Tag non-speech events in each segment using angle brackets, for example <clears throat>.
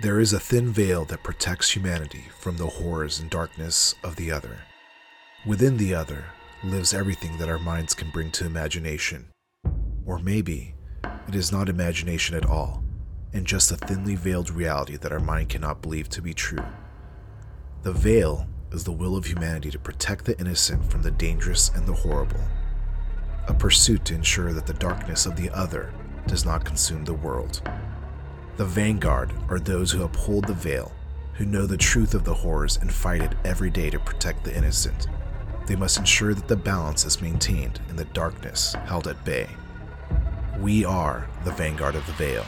There is a thin veil that protects humanity from the horrors and darkness of the other. Within the other lives everything that our minds can bring to imagination. Or maybe it is not imagination at all, and just a thinly veiled reality that our mind cannot believe to be true. The veil is the will of humanity to protect the innocent from the dangerous and the horrible, a pursuit to ensure that the darkness of the other does not consume the world. The vanguard are those who uphold the veil, who know the truth of the horrors and fight it every day to protect the innocent. They must ensure that the balance is maintained and the darkness held at bay. We are the vanguard of the veil.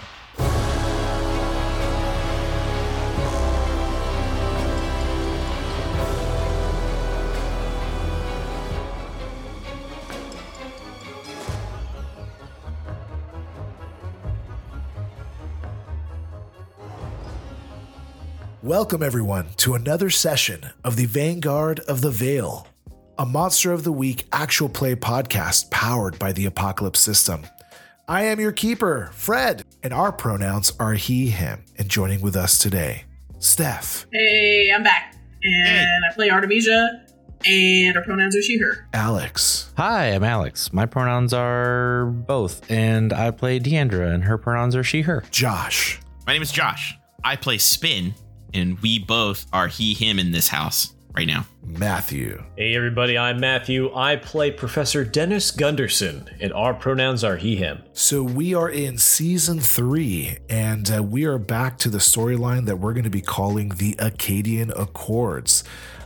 Welcome, everyone, to another session of the Vanguard of the Veil, a Monster of the Week actual play podcast powered by the Apocalypse System. I am your keeper, Fred, and our pronouns are he, him. And joining with us today, Steph, Hey, I'm back. And I play Artemisia, and our pronouns are she, her. Alex, Hi, I'm Alex. My pronouns are both, and I play Deandra, and her pronouns are she, her. Josh, My name is Josh. I play Spin, and we both are he, him in this house right now. Matthew, Hey everybody, I'm Matthew. I play Professor Dennis Gundersson, and our pronouns are he, him. So we are in season three, and uh, we are back to the storyline that we're going to be calling the Akkadian Accords.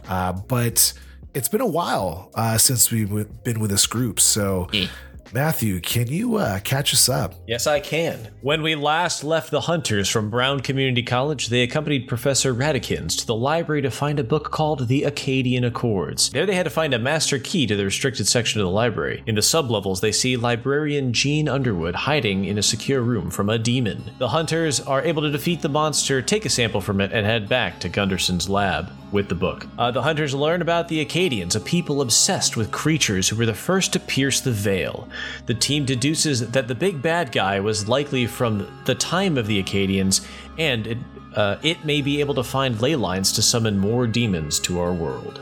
Uh, but it's been a while uh, since we've been with this group. So, Eh. Matthew, can you uh, catch us up? Yes, I can. When we last left the Hunters from Brown Community College, they accompanied Professor Radikins to the library to find a book called The Akkadian Accords. There they had to find a master key to the restricted section of the library. In the sublevels, they see librarian Jean Underwood hiding in a secure room from a demon. The Hunters are able to defeat the monster, take a sample from it, and head back to Gundersson's lab with the book. Uh, the Hunters learn about the Akkadians, a people obsessed with creatures who were the first to pierce the veil. The team deduces that the big bad guy was likely from the time of the Akkadians, and it, uh, it may be able to find ley lines to summon more demons to our world.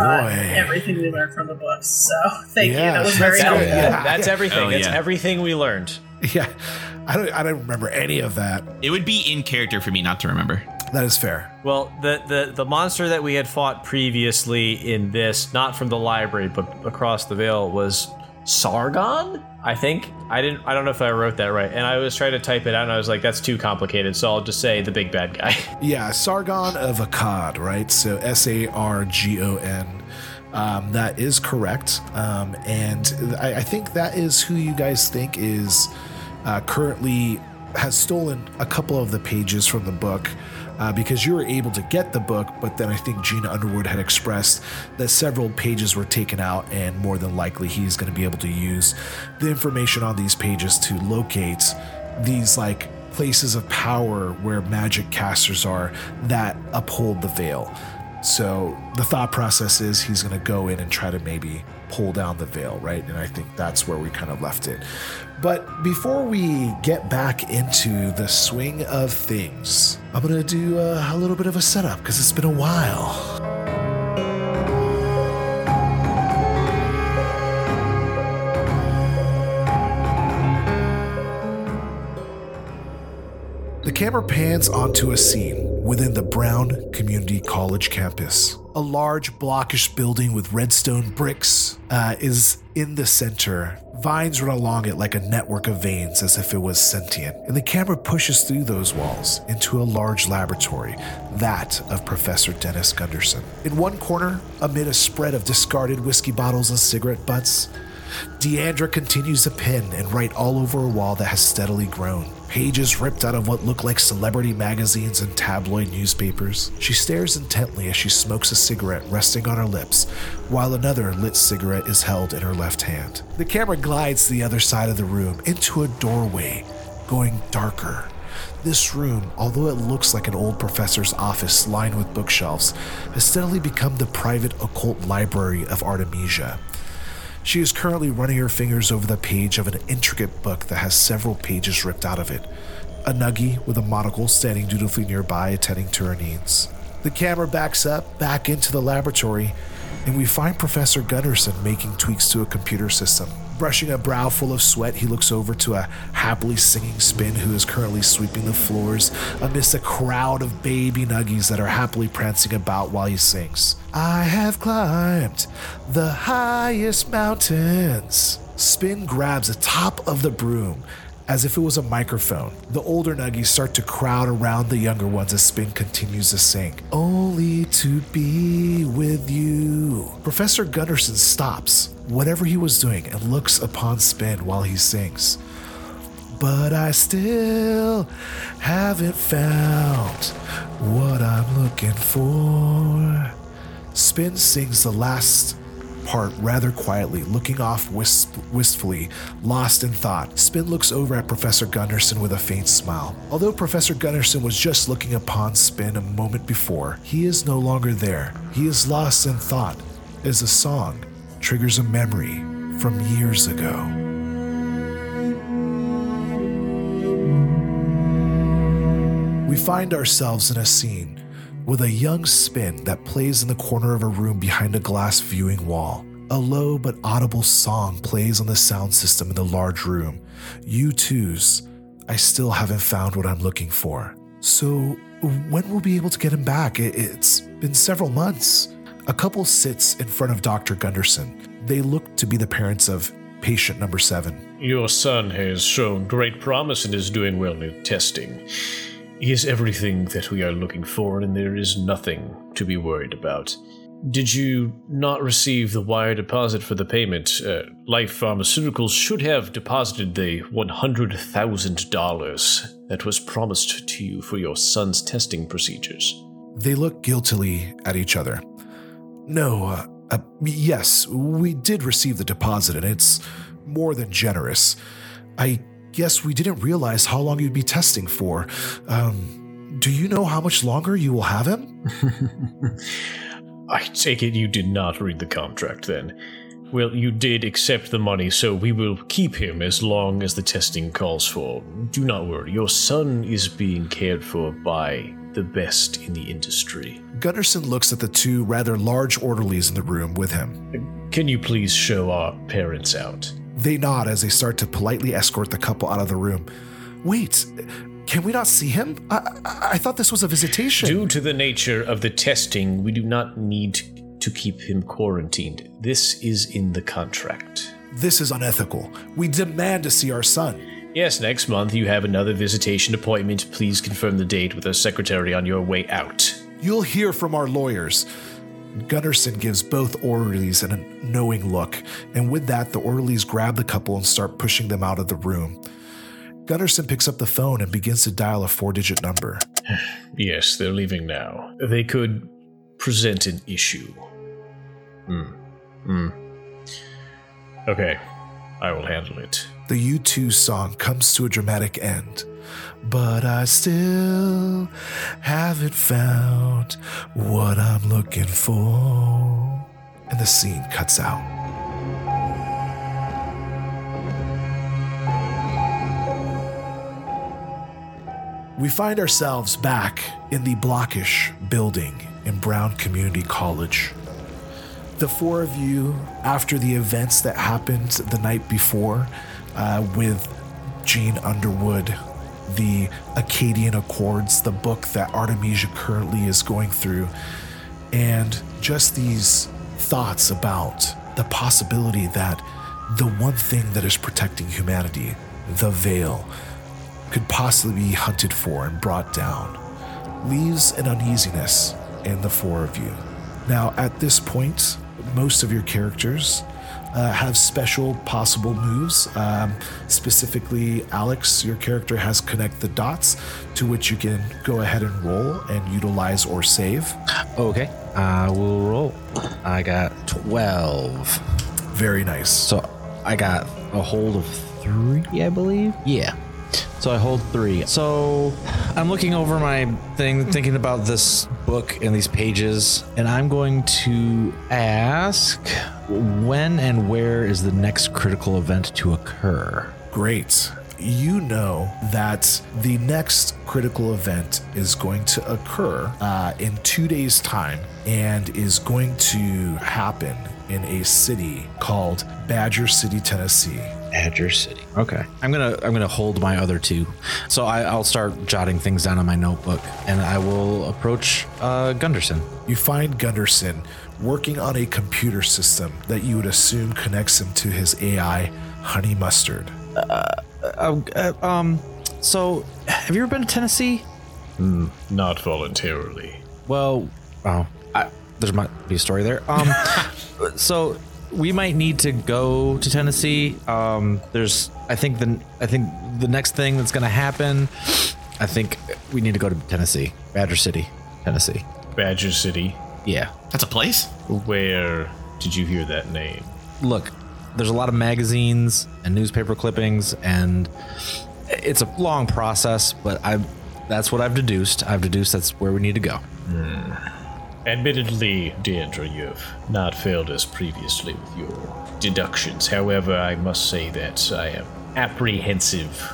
Boy. Everything we learned from the books. So thank Yeah, you. That was very helpful. Yeah. That's everything. Oh, That's everything we learned. Yeah, I don't, I don't remember any of that. It would be in character for me not to remember. That is fair. Well, the, the the monster that we had fought previously in this, not from the library, but across the veil, was Sargon. I think I didn't. I don't know if I wrote that right. And I was trying to type it out, and I was like, "That's too complicated." So I'll just say the big bad guy. <laughs> Yeah, Sargon of Akkad, right? So S A R G O N. Um, that is correct. Um, and I, I think that is who you guys think is uh, currently has stolen a couple of the pages from the book. Uh, because you were able to get the book, but then I think Gina Underwood had expressed that several pages were taken out, and more than likely he's going to be able to use the information on these pages to locate these like places of power where magic casters are that uphold the veil. So the thought process is he's going to go in and try to maybe pull down the veil, right? And I think that's where we kind of left it. But before we get back into the swing of things, I'm going to do uh, a little bit of a setup because it's been a while. The camera pans onto a scene within the Brown Community College campus. A large blockish building with redstone bricks uh, is in the center. Vines run along it like a network of veins as if it was sentient. And the camera pushes through those walls into a large laboratory, that of Professor Dennis Gundersson. In one corner, amid a spread of discarded whiskey bottles and cigarette butts, Deandra continues to pin and write all over a wall that has steadily grown. Pages ripped out of what look like celebrity magazines and tabloid newspapers. She stares intently as she smokes a cigarette resting on her lips, while another lit cigarette is held in her left hand. The camera glides to the other side of the room into a doorway, going darker This room, although it looks like an old professor's office lined with bookshelves, has steadily become the private occult library of Artemisia. She is currently running her fingers over the page of an intricate book that has several pages ripped out of it. A nuggie with a monocle standing dutifully nearby, attending to her needs. The camera backs up back into the laboratory, and we find Professor Gundersson making tweaks to a computer system. Brushing a brow full of sweat, he looks over to a happily singing Spin who is currently sweeping the floors amidst a crowd of baby nuggies that are happily prancing about while he sings. I have climbed the highest mountains. Spin grabs the top of the broom as if it was a microphone. The older nuggies start to crowd around the younger ones as Spin continues to sing. Only to be with you. Professor Gundersson stops whatever he was doing and looks upon Spin while he sings. But I still haven't found what I'm looking for. Spin sings the last part rather quietly, looking off wisp- wistfully, lost in thought. Spin looks over at Professor Gundersson with a faint smile. Although Professor Gundersson was just looking upon Spin a moment before, he is no longer there. He is lost in thought as a song triggers a memory from years ago. We find ourselves in a scene with a young spin that plays in the corner of a room behind a glass viewing wall. A low but audible song plays on the sound system in the large room. U2's I still haven't found what I'm looking for. So, when will we be able to get him back? It- It's been several months. A couple sits in front of Dr. Gundersson. They look to be the parents of patient number seven. Your son has shown great promise and is doing well in testing. He is everything that we are looking for, and there is nothing to be worried about. Did you not receive the wire deposit for the payment? Uh, Life Pharmaceuticals should have deposited the $100,000 that was promised to you for your son's testing procedures. They look guiltily at each other. No, uh, uh, yes, we did receive the deposit, and it's more than generous. I guess we didn't realize how long you'd be testing for. Um, do you know how much longer you will have him? <laughs> I take it you did not read the contract then. Well, you did accept the money, so we will keep him as long as the testing calls for. Do not worry, your son is being cared for by the best in the industry. Gundersson looks at the two rather large orderlies in the room with him. Can you please show our parents out? They nod as they start to politely escort the couple out of the room. Wait, can we not see him? I, I, I thought this was a visitation. Due to the nature of the testing, we do not need to keep him quarantined. This is in the contract. This is unethical. We demand to see our son. Yes, next month you have another visitation appointment. Please confirm the date with our secretary on your way out. You'll hear from our lawyers. Gundersson gives both orderlies a knowing look, and with that, the orderlies grab the couple and start pushing them out of the room. Gundersson picks up the phone and begins to dial a four digit number. <sighs> Yes, they're leaving now. They could present an issue. Hmm. Hmm. Okay, I will handle it. The U2 song comes to a dramatic end. But I still haven't found what I'm looking for. And the scene cuts out. We find ourselves back in the blockish building in Brown Community College. The four of you, after the events that happened the night before uh, with Gene Underwood, the Akkadian Accords, the book that Artemisia currently is going through, and just these thoughts about the possibility that the one thing that is protecting humanity, the veil, could possibly be hunted for and brought down, leaves an uneasiness in the four of you. Now, at this point, most of your characters uh, have special possible moves. Um, specifically, Alex, your character has connect the dots, to which you can go ahead and roll and utilize or save. Okay, I will roll. I got 12. Very nice. So I got a hold of three, I believe. Yeah. So I hold three. So I'm looking over my thing, thinking about this book and these pages, and I'm going to ask when and where is the next critical event to occur? Great. You know that the next critical event is going to occur uh, in two days' time and is going to happen in a city called Badger City, Tennessee. Badger City. Okay. I'm gonna I'm gonna hold my other two. So I, I'll start jotting things down on my notebook, and I will approach uh, Gundersson. You find Gundersson working on a computer system that you would assume connects him to his AI, Honey Mustard. Uh, uh, um. So, have you ever been to Tennessee? Not voluntarily. Well, oh, I, there's might be a story there. Um, <laughs> so we might need to go to Tennessee. Um, there's, I think the, I think the next thing that's gonna happen. I think we need to go to Tennessee, Badger City, Tennessee. Badger City. Yeah. That's a place? Where did you hear that name? Look, there's a lot of magazines and newspaper clippings, and it's a long process. But I, that's what I've deduced. I've deduced that's where we need to go. Admittedly, Deandra, you have not failed us previously with your deductions. However, I must say that I am apprehensive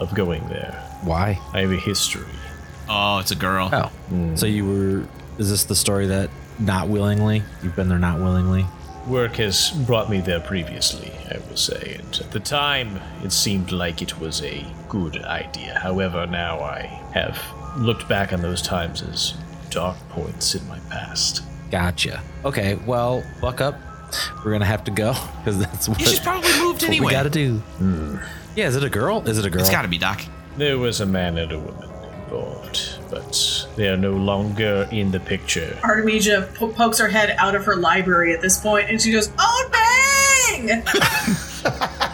of going there. Why? I have a history. Oh, it's a girl. Oh, hmm. so you were? Is this the story that not willingly you've been there not willingly? Work has brought me there previously, I will say, and at the time it seemed like it was a good idea. However, now I have looked back on those times as dark points in my past. Gotcha. Okay, well, buck up. We're gonna have to go <laughs> because that's what, Yeah, she's probably moved <laughs> what anyway. we gotta do. Yeah, is it a girl? Is it a girl? It's got to be Doc. There was a man and a woman involved, but they are no longer in the picture. Artemisia po- pokes her head out of her library at this point, and she goes, "Oh dang!" <laughs>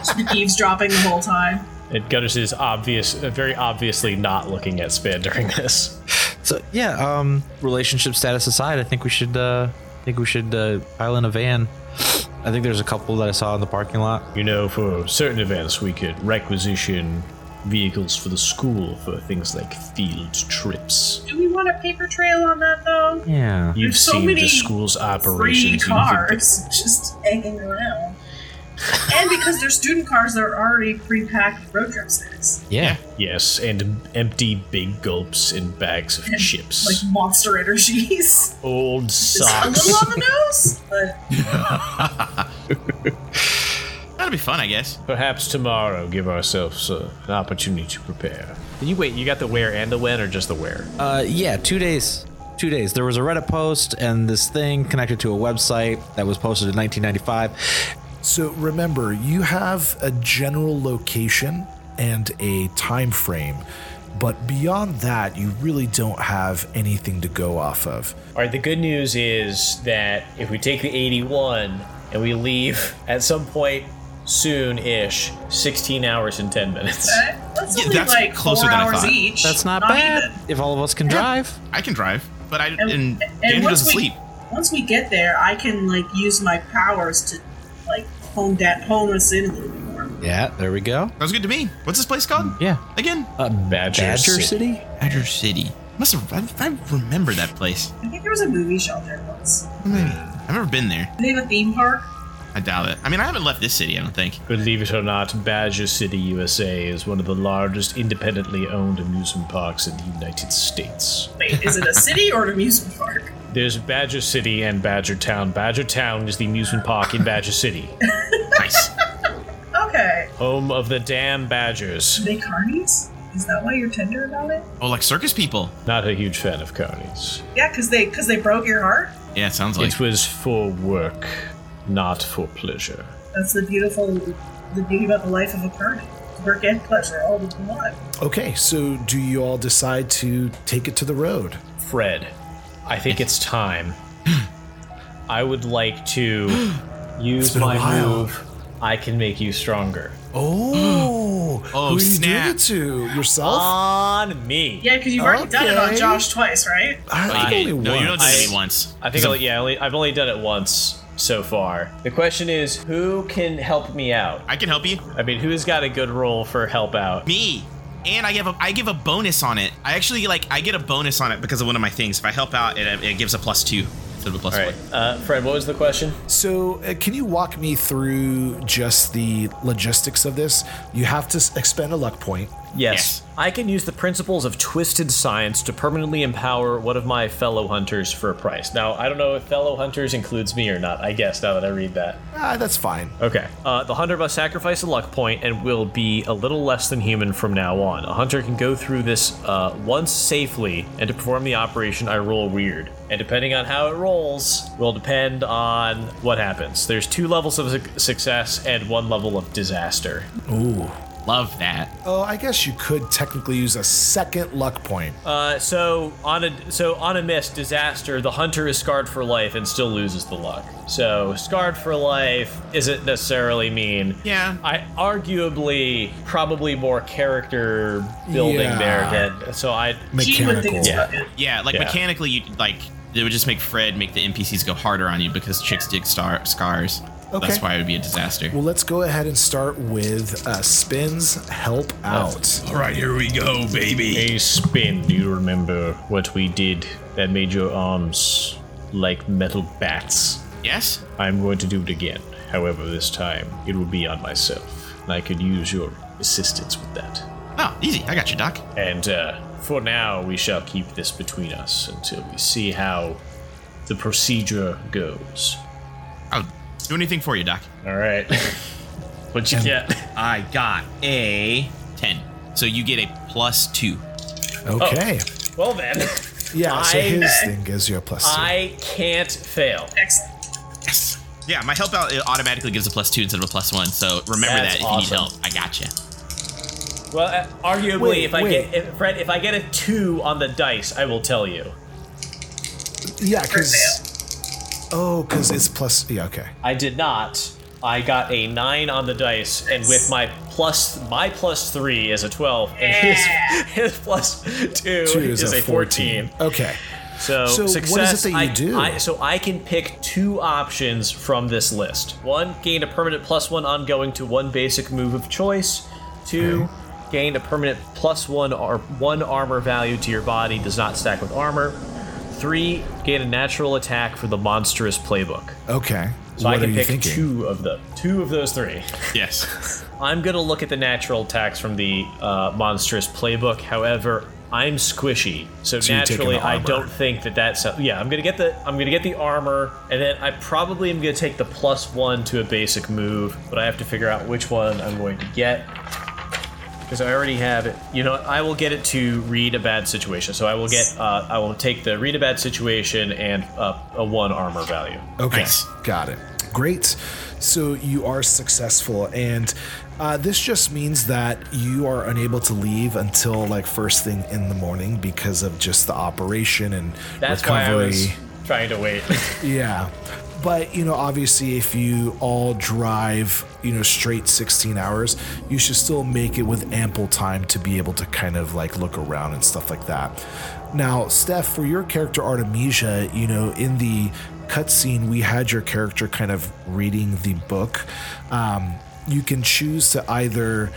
She's been eavesdropping the whole time. And Gutters is obvious, uh, very obviously not looking at Spin during this. So yeah, um, relationship status aside, I think we should. Uh, I think we should uh, pile in a van. I think there's a couple that I saw in the parking lot. You know, for certain events, we could requisition vehicles for the school for things like field trips. Do we want a paper trail on that though? Yeah. You've There's so seen many the school's Free operations. even- cars just hanging around. And because they're student cars, they're already pre-packed road trip snacks, Yeah. Yes, and empty big gulps and bags of chips. like Monster Energies. Old socks. It's a little on the nose, but <laughs> That'll be fun, I guess. Perhaps tomorrow, give ourselves uh, an opportunity to prepare. Can you wait? You got the where and the when, or just the where? Uh, yeah, two days. Two days. There was a Reddit post and this thing connected to a website that was posted in 1995. So remember, you have a general location and a time frame, but beyond that, you really don't have anything to go off of. All right. The good news is that if we take the 81 and we leave at some point soon-ish, 16 hours and 10 minutes. that's Yeah, only that's like closer four than I thought. each. That's not, bad even. if all of us can drive. I can drive, but I And, and, and Danger doesn't we sleep. once we get there, I can like use my powers to like hone that hone us in a little bit more. Yeah, there we go. That was good to me. What's this place called? Yeah. Again? Uh, Badger Badger City. City? Badger City. Must have. I, I remember that place. I think there was a movie shelter once. Maybe. I've never been there. Do they have a theme park? I doubt it. I mean, I haven't left this city. I don't think. Believe it or not, Badger City, USA is one of the largest independently owned amusement parks in the United States. Wait, is it a city or an amusement park? There's Badger City and Badger Town. Badger Town is the amusement park in Badger City, Nice. <laughs> Okay. Home of the damn Badgers. Are they carnies? Is that why you're tender about it? oh, like circus people. Not a huge fan of carnies. Yeah, because they because they broke your heart. Yeah, it sounds like. It was for work, not for pleasure. That's the beautiful the beauty about the life of a carny. Work and pleasure all in one. Okay, so do you all decide to take it to the road? Fred, I think it's time. <laughs> I would like to <gasps> use my move. I can make you stronger. Oh, Oh, who are you snap. doing it to? Yourself? On me. Yeah, because you've already done it on Okay. Josh twice, right? I think I- only no, once. you don't do I- it once. I think I'll, yeah, only, I've only done it once so far. The question is, who can help me out? I can help you. I mean, who's got a good role for help out? Me. and I give a I give a bonus on it. I actually like I get a bonus on it because of one of my things. If I help out, it, it gives a plus two instead of a plus All right, one. uh, Fred. What was the question? So, uh, can you walk me through just the logistics of this? You have to expend a luck point. Yes. I can use the principles of twisted science to permanently empower one of my fellow hunters for a price. Now, I don't know if fellow hunters includes me or not. I guess now that I read that. Ah, that's fine. Okay. Uh, the hunter must sacrifice a luck point and will be a little less than human from now on. A hunter can go through this uh, once safely, and to perform the operation, I roll weird. And depending on how it rolls, will depend on what happens. There's two levels of su- success and one level of disaster. Ooh. Love that. Oh, I guess you could technically use a second luck point. Uh, so on a so on a miss disaster, the hunter is scarred for life and still loses the luck. So scarred for life isn't necessarily mean. Yeah. I arguably probably more character building Yeah. there than so I Gene would think Mechanical. Yeah. Yeah, like Yeah. mechanically, you like it would just make Fred make the NPCs go harder on you because chicks dig star scars. Okay. That's why it would be a disaster. Well, let's go ahead and start with uh, Spins Help Out. All right, here we go, baby. Hey Spin, do you remember what we did that made your arms like metal bats? Yes. I'm going to do it again. However, this time it will be on myself, and I could use your assistance with that. Oh, easy. I got you, Doc. And uh, for now, we shall keep this between us until we see how the procedure goes. I'll do anything for you, Doc. All right. <laughs> What'd you get? I got a ten. So you get a plus two. Okay. Well then, Yeah, so I- his thing gives you a plus two. I can't fail. Excellent. Yes. Yeah, my help out it automatically gives a plus two instead of a plus one. So remember That's that if awesome. you need help, I got you. Well, uh, arguably, Wait, if I wait. get if, Fred, if I get a two on the dice, I will tell you. yeah, because. Oh, because it's plus. Yeah, okay. I did not. I got a nine on the dice, and with my plus my plus three is a twelve, and Yeah. his his plus two, Two is, a fourteen. Okay. So, So what is it success. that you I, do? I, so I can pick two options from this list. One, gain a permanent plus one ongoing to one basic move of choice. Two, gain a permanent plus one or one armor value to your body does not stack with armor. Three, gain a natural attack for the monstrous playbook. Okay. So what I can are you pick thinking? two of the two of those three. Yes. <laughs> I'm gonna look at the natural attacks from the uh, monstrous playbook. However, I'm squishy, so, So naturally, I don't think that that's yeah. I'm gonna get the I'm gonna get the armor, and then I probably am gonna take the plus one to a basic move, but I have to figure out which one I'm going to get because I already have it. You know, I will get it to read a bad situation. So I will get uh, I will take the read a bad situation and uh, a one armor value. Okay, Nice. got it. Great. So you are successful, and uh, this just means that you are unable to leave until like first thing in the morning because of just the operation and That's why I was trying to wait. <laughs> Yeah. But, you know, obviously, if you all drive, you know, straight 16 hours, you should still make it with ample time to be able to kind of like look around and stuff like that. Now, Steph, for your character Artemisia, you know, in the cutscene, we had your character kind of reading the book. Um, you can choose to either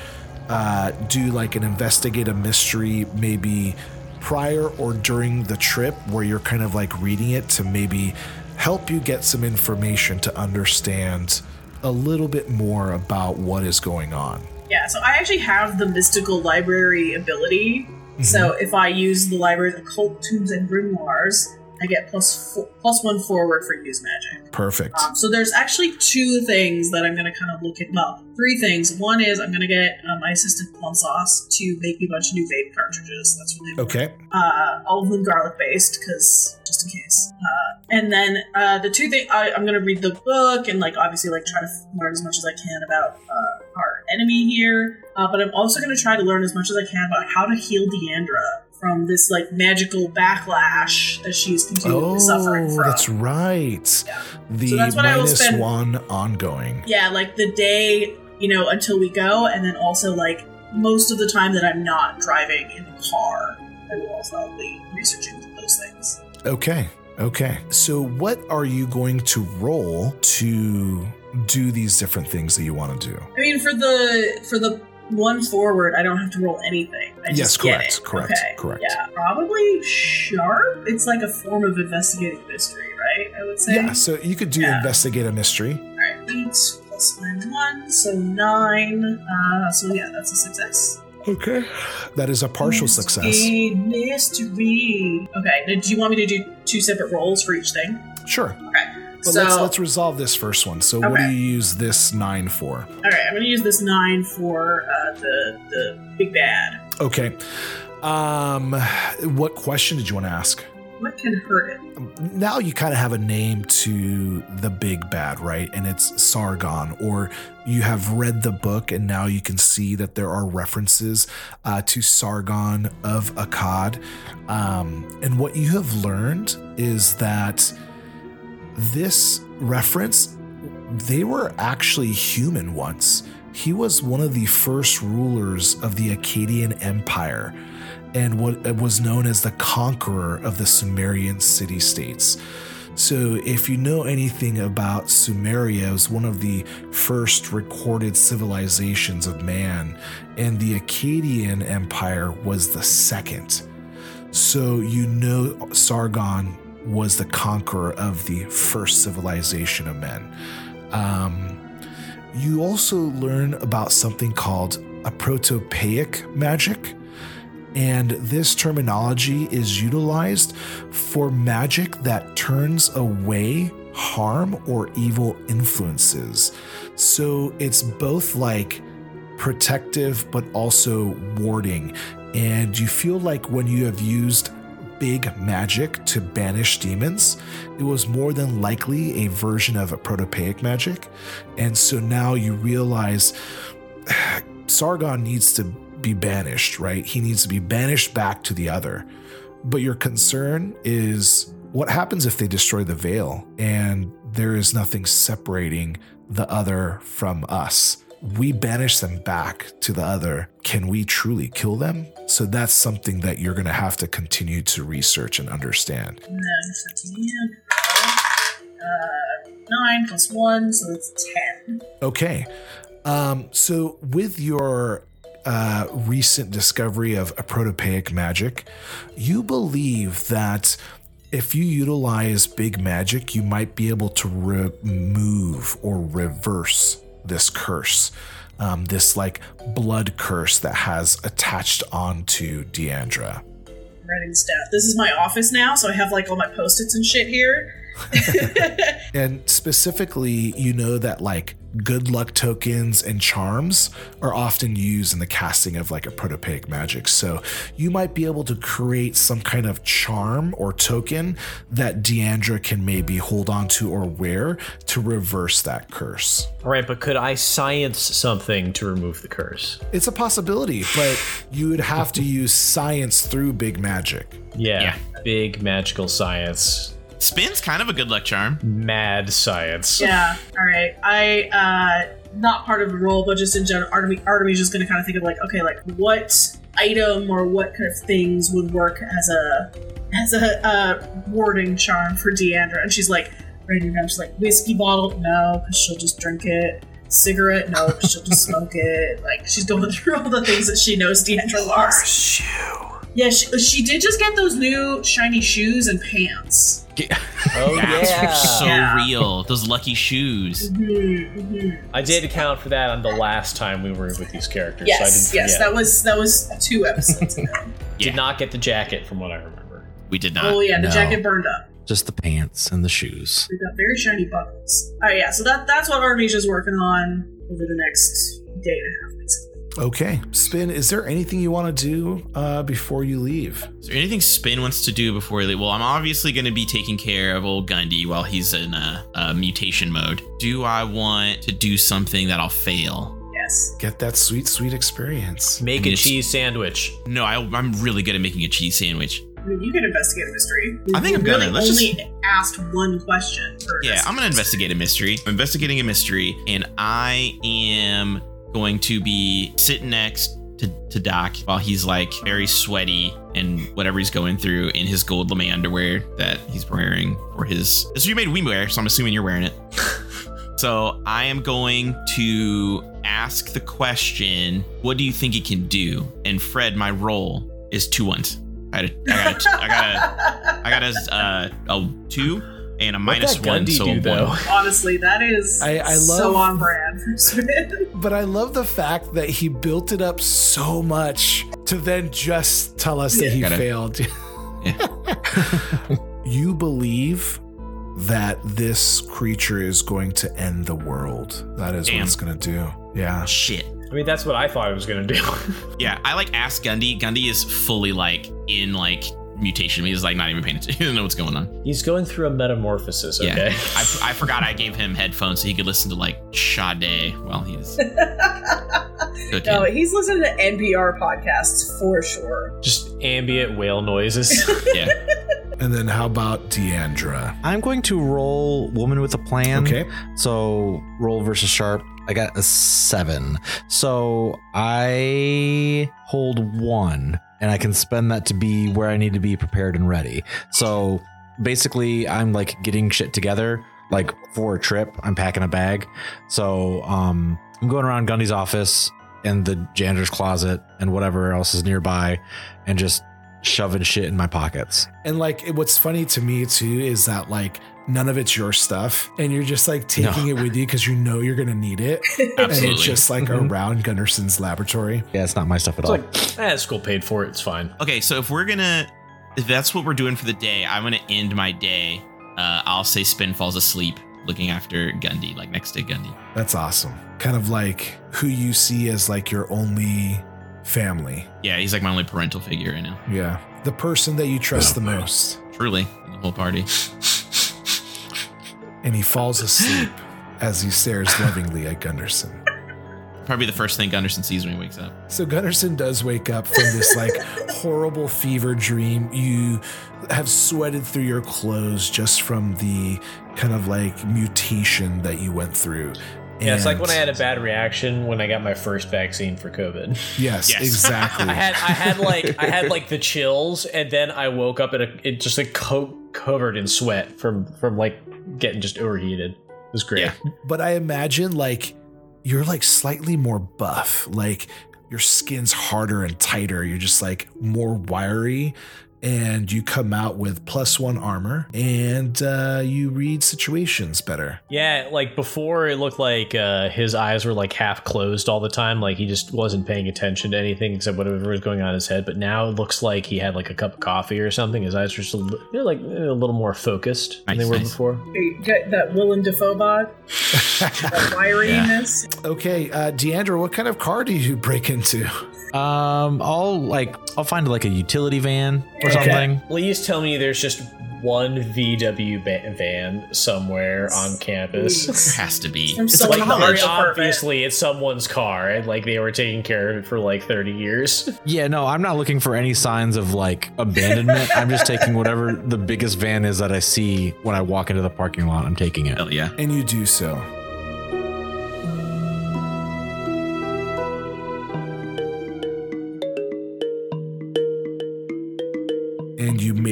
uh, do like an investigate a mystery, maybe prior or during the trip where you're kind of like reading it to maybe help you get some information to understand a little bit more about what is going on. Yeah, so I actually have the mystical library ability. So mm-hmm. if I use the library's occult tombs and grimoires, I get plus four, plus one forward for use magic. Perfect. Um, so there's actually two things that I'm going to kind of look at. Well, three things. One is I'm going to get uh, my assistant Plum Sauce to make me a bunch of new vape cartridges. That's really Okay. uh, all of them garlic based because just in case. Uh, and then uh, the two things I'm going to read the book and like obviously like try to learn as much as I can about uh, our enemy here. Uh, but I'm also going to try to learn as much as I can about how to heal Deandra from this like magical backlash that she's continually oh, suffering Oh, from. that's right. The So that's what I will minus spend- one ongoing. Yeah, like the day, you know, until we go, and then also like most of the time that I'm not driving in the car, I will also be researching those things. Okay. Okay. So, what are you going to roll to do these different things that you want to do? I mean, for the for the one forward, I don't have to roll anything. I Yes, correct, correct, okay. correct. Yeah, probably sharp. It's like a form of investigating mystery, right? I would say. Yeah, so you could do Yeah. investigate a mystery. All right, eight plus my one, so nine. Uh, so yeah, that's a success. Okay. That is a partial success. Mystery. Okay. Now, do you want me to do two separate rolls for each thing? Sure. Okay. But so, let's let's resolve this first one. So what do you use this nine for? all right, I'm going to use this nine for uh, the the big bad. Okay. Um what question did you want to ask? What can hurt it? Now you kind of have a name to the big bad, right? And it's Sargon, or you have read the book and now you can see that there are references uh, to Sargon of Akkad. Um, and what you have learned is that this reference, they were actually human once. He was one of the first rulers of the Akkadian Empire and what uh, was known as the conqueror of the Sumerian city states. So, if you know anything about Sumeria, it was one of the first recorded civilizations of man, and the Akkadian Empire was the second. So, you know Sargon was the conqueror of the first civilization of men. Um, you also learn about something called apotropaic magic. And this terminology is utilized for magic that turns away harm or evil influences. So it's both like protective but also warding. And you feel like when you have used big magic to banish demons, it was more than likely a version of apotropaic magic. And so now you realize <sighs> Sargon needs to be banished, right? He needs to be banished back to the other. But your concern is what happens if they destroy the veil and there is nothing separating the other from us? We banish them back to the other. Can we truly kill them? So that's something that you're going to have to continue to research and understand. And then for Deanne, uh, nine plus one, so it's ten. Okay. Um, so with your uh, recent discovery of apotropaic magic, you believe that if you utilize big magic, you might be able to remove or reverse this curse. Um, this like blood curse that has attached onto Deandra. Writing stuff. This is my office now, so I have like all my post-its and shit here. <laughs> And specifically, you know that like good luck tokens and charms are often used in the casting of like apotropaic magic. So you might be able to create some kind of charm or token that Deandra can maybe hold on to or wear to reverse that curse. All right, but could I science something to remove the curse? It's a possibility, but you would have to use science through big magic. Yeah. Yeah. Big magical science. Spin's kind of a good luck charm. Mad science. Yeah. All right. I uh not part of the role, but just in general, Artemis, Artemis just gonna kind of think of like, okay, like what item or what kind of things would work as a as a uh, warding charm for Deandra, and she's like, writing it down. She's like, whiskey bottle, no, because she'll just drink it. Cigarette, no, 'cause she'll just smoke it. Like she's going <laughs> through all the things that she knows Deandra loves. Yeah, she, she did just get those new shiny shoes and pants. <laughs> Oh That's yeah. so Yeah. real. Those lucky shoes. I did account for that on the last time we were with these characters. Yes, so I didn't yes, forget. that was that was two episodes ago. <laughs> Yeah. Did not get the jacket from what I remember. We did not. oh yeah, the No. jacket burned up. Just the pants and the shoes. They got very shiny buckles. All right, yeah. So that that's what Artemisia's working on over the next day and a half, basically. Okay, Spin, is there anything you want to do uh, before you leave? Is there anything Spin wants to do before they? Well, I'm obviously going to be taking care of old Gundy while he's in uh, uh, mutation mode. Do I want to do something that I'll fail? Yes. Get that sweet, sweet experience. Make a cheese sandwich. No, I, I'm really good at making a cheese sandwich. I mean, you can investigate a mystery. I think You I'm gonna. really Let's only asked one question. For Yeah, I'm gonna investigate a mystery. I'm investigating a mystery, and I am going to be sitting next to, to Doc while he's like very sweaty and whatever he's going through in his gold lame underwear that he's wearing for his. This you made we wear, so I'm assuming you're wearing it. <laughs> so I am going to ask the question, "What do you think he can do?" And Fred, my roll is two ones. I got a, I got a, I got a, I got a, uh, a two and a one, Gundy so do, a though? Honestly, that is I- I so on brand for Smith. <laughs> But I love the fact that he built it up so much to then just tell us that he Gotta- failed. <laughs> Yeah. you believe that this creature is going to end the world. That is Damn. what it's going to do. Yeah. Shit. I mean, that's what I thought it was gonna do. <laughs> Yeah, I like ask Gundy. Gundy is fully like in like mutation. He's like not even paying attention. <laughs> He doesn't know what's going on. He's going through a metamorphosis. Yeah. Okay. I, <laughs> I forgot I gave him headphones so he could listen to like Sade while he's <laughs> no, he's listening to NPR podcasts for sure. Just ambient whale noises. yeah. And then how about Deandra? I'm going to roll woman with a plan. Okay. So roll versus sharp. I got a seven. So I hold one and I can spend that to be where I need to be prepared and ready. So basically I'm like getting shit together like for a trip. I'm packing a bag. So um I'm going around Gundy's office and the janitor's closet and whatever else is nearby and just shoving shit in my pockets. And like it- what's funny to me too is that like none of it's your stuff and you're just like taking it with you because you know you're going to need it. <laughs> And Absolutely. it's just like Mhm. around Gundersson's laboratory. Yeah, it's not my stuff at It's all. like, eh, school paid for it. It's fine. Okay, so if we're gonna, if that's what we're doing for the day, I'm gonna end my day. Uh, I'll say Spin falls asleep looking after Gundy, like next to Gundy. That's awesome. Kind of like who you see as like your only family. Yeah, he's like my only parental figure right now. Yeah. The person that you trust the most. Truly, in the whole party. <laughs> And he falls asleep as he stares lovingly at Gundersson. Probably the first thing Gundersson sees when he wakes up. So Gundersson does wake up from this like horrible fever dream. You have sweated through your clothes just from the kind of like mutation that you went through. Yeah, it's like when I had a bad reaction when I got my first vaccine for COVID. Yes, Yes. <laughs> exactly. I had I had like I had <laughs> like the chills, and then I woke up in a it just like co- covered in sweat from from like getting just overheated. It was great. Yeah. but I imagine like you're like slightly more buff, like your skin's harder and tighter. You're just like more wiry, and you come out with plus one armor, and uh, you read situations better. Yeah, like before, it looked like uh, his eyes were like half closed all the time. Like he just wasn't paying attention to anything except whatever was going on in his head. But now it looks like he had like a cup of coffee or something. His eyes are just a, li- they're like a little more focused than they were nice. before. You get that Willem Dafoe bod, <laughs> that wiriness. Okay, uh, Deandra, what kind of car do you break into? Um, I'll like I'll find like a utility van or Okay. something. Please tell me there's just one VW ba- van somewhere on campus. There Has to be. It's like very obviously it's someone's car and like they were taking care of it for like 30 years Yeah, no, I'm not looking for any signs of like abandonment. <laughs> I'm just taking whatever the biggest van is that I see when I walk into the parking lot. I'm taking it. Hell yeah. And you do so.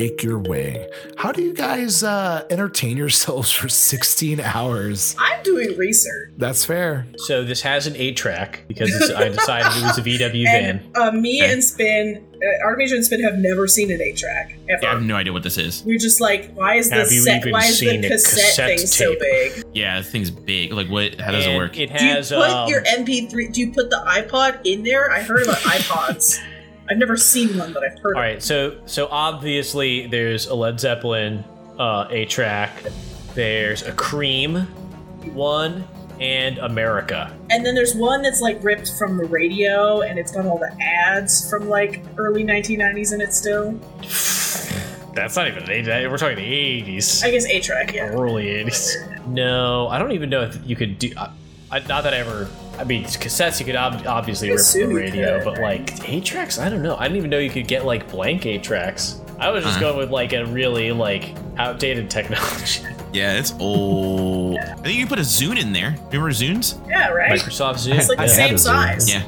Make your way. How do you guys uh, entertain yourselves for 16 hours? I'm doing research. That's fair. so this has an 8 track because it's, i decided it was a vw van <laughs> And uh, me Okay. and Spin, uh, Artemisia and Spin have never seen an 8 track ever. Yeah, I have no idea what this is. We're just like, why is the Have you set, why is the cassette, cassette thing so big? Yeah, this thing's big. Like, what? How does it work? it Do you has put um, your MP3? Do you put the iPod in there? I heard about <laughs> iPods. I've never seen one, but I've heard. all of right so so obviously there's a led zeppelin uh 8 track there's a cream one and america And then there's one that's like ripped from the radio, and it's got all the ads from like early 1990s in it still. that's not even the we're talking the 80s I guess A track, yeah. early 80s. No, I don't even know if you could do. I, I, not that I ever. I mean, cassettes you could ob- obviously I rip from the radio, could, but like eight tracks, I don't know. I didn't even know you could get like blank eight tracks. I was just Uh-huh. going with like a really like outdated technology. <laughs> Yeah, it's old. I think you can put a Zune in there. Remember Zunes? Yeah, right? Microsoft Zoom. It's like I the had same a Zoom. size. Yeah.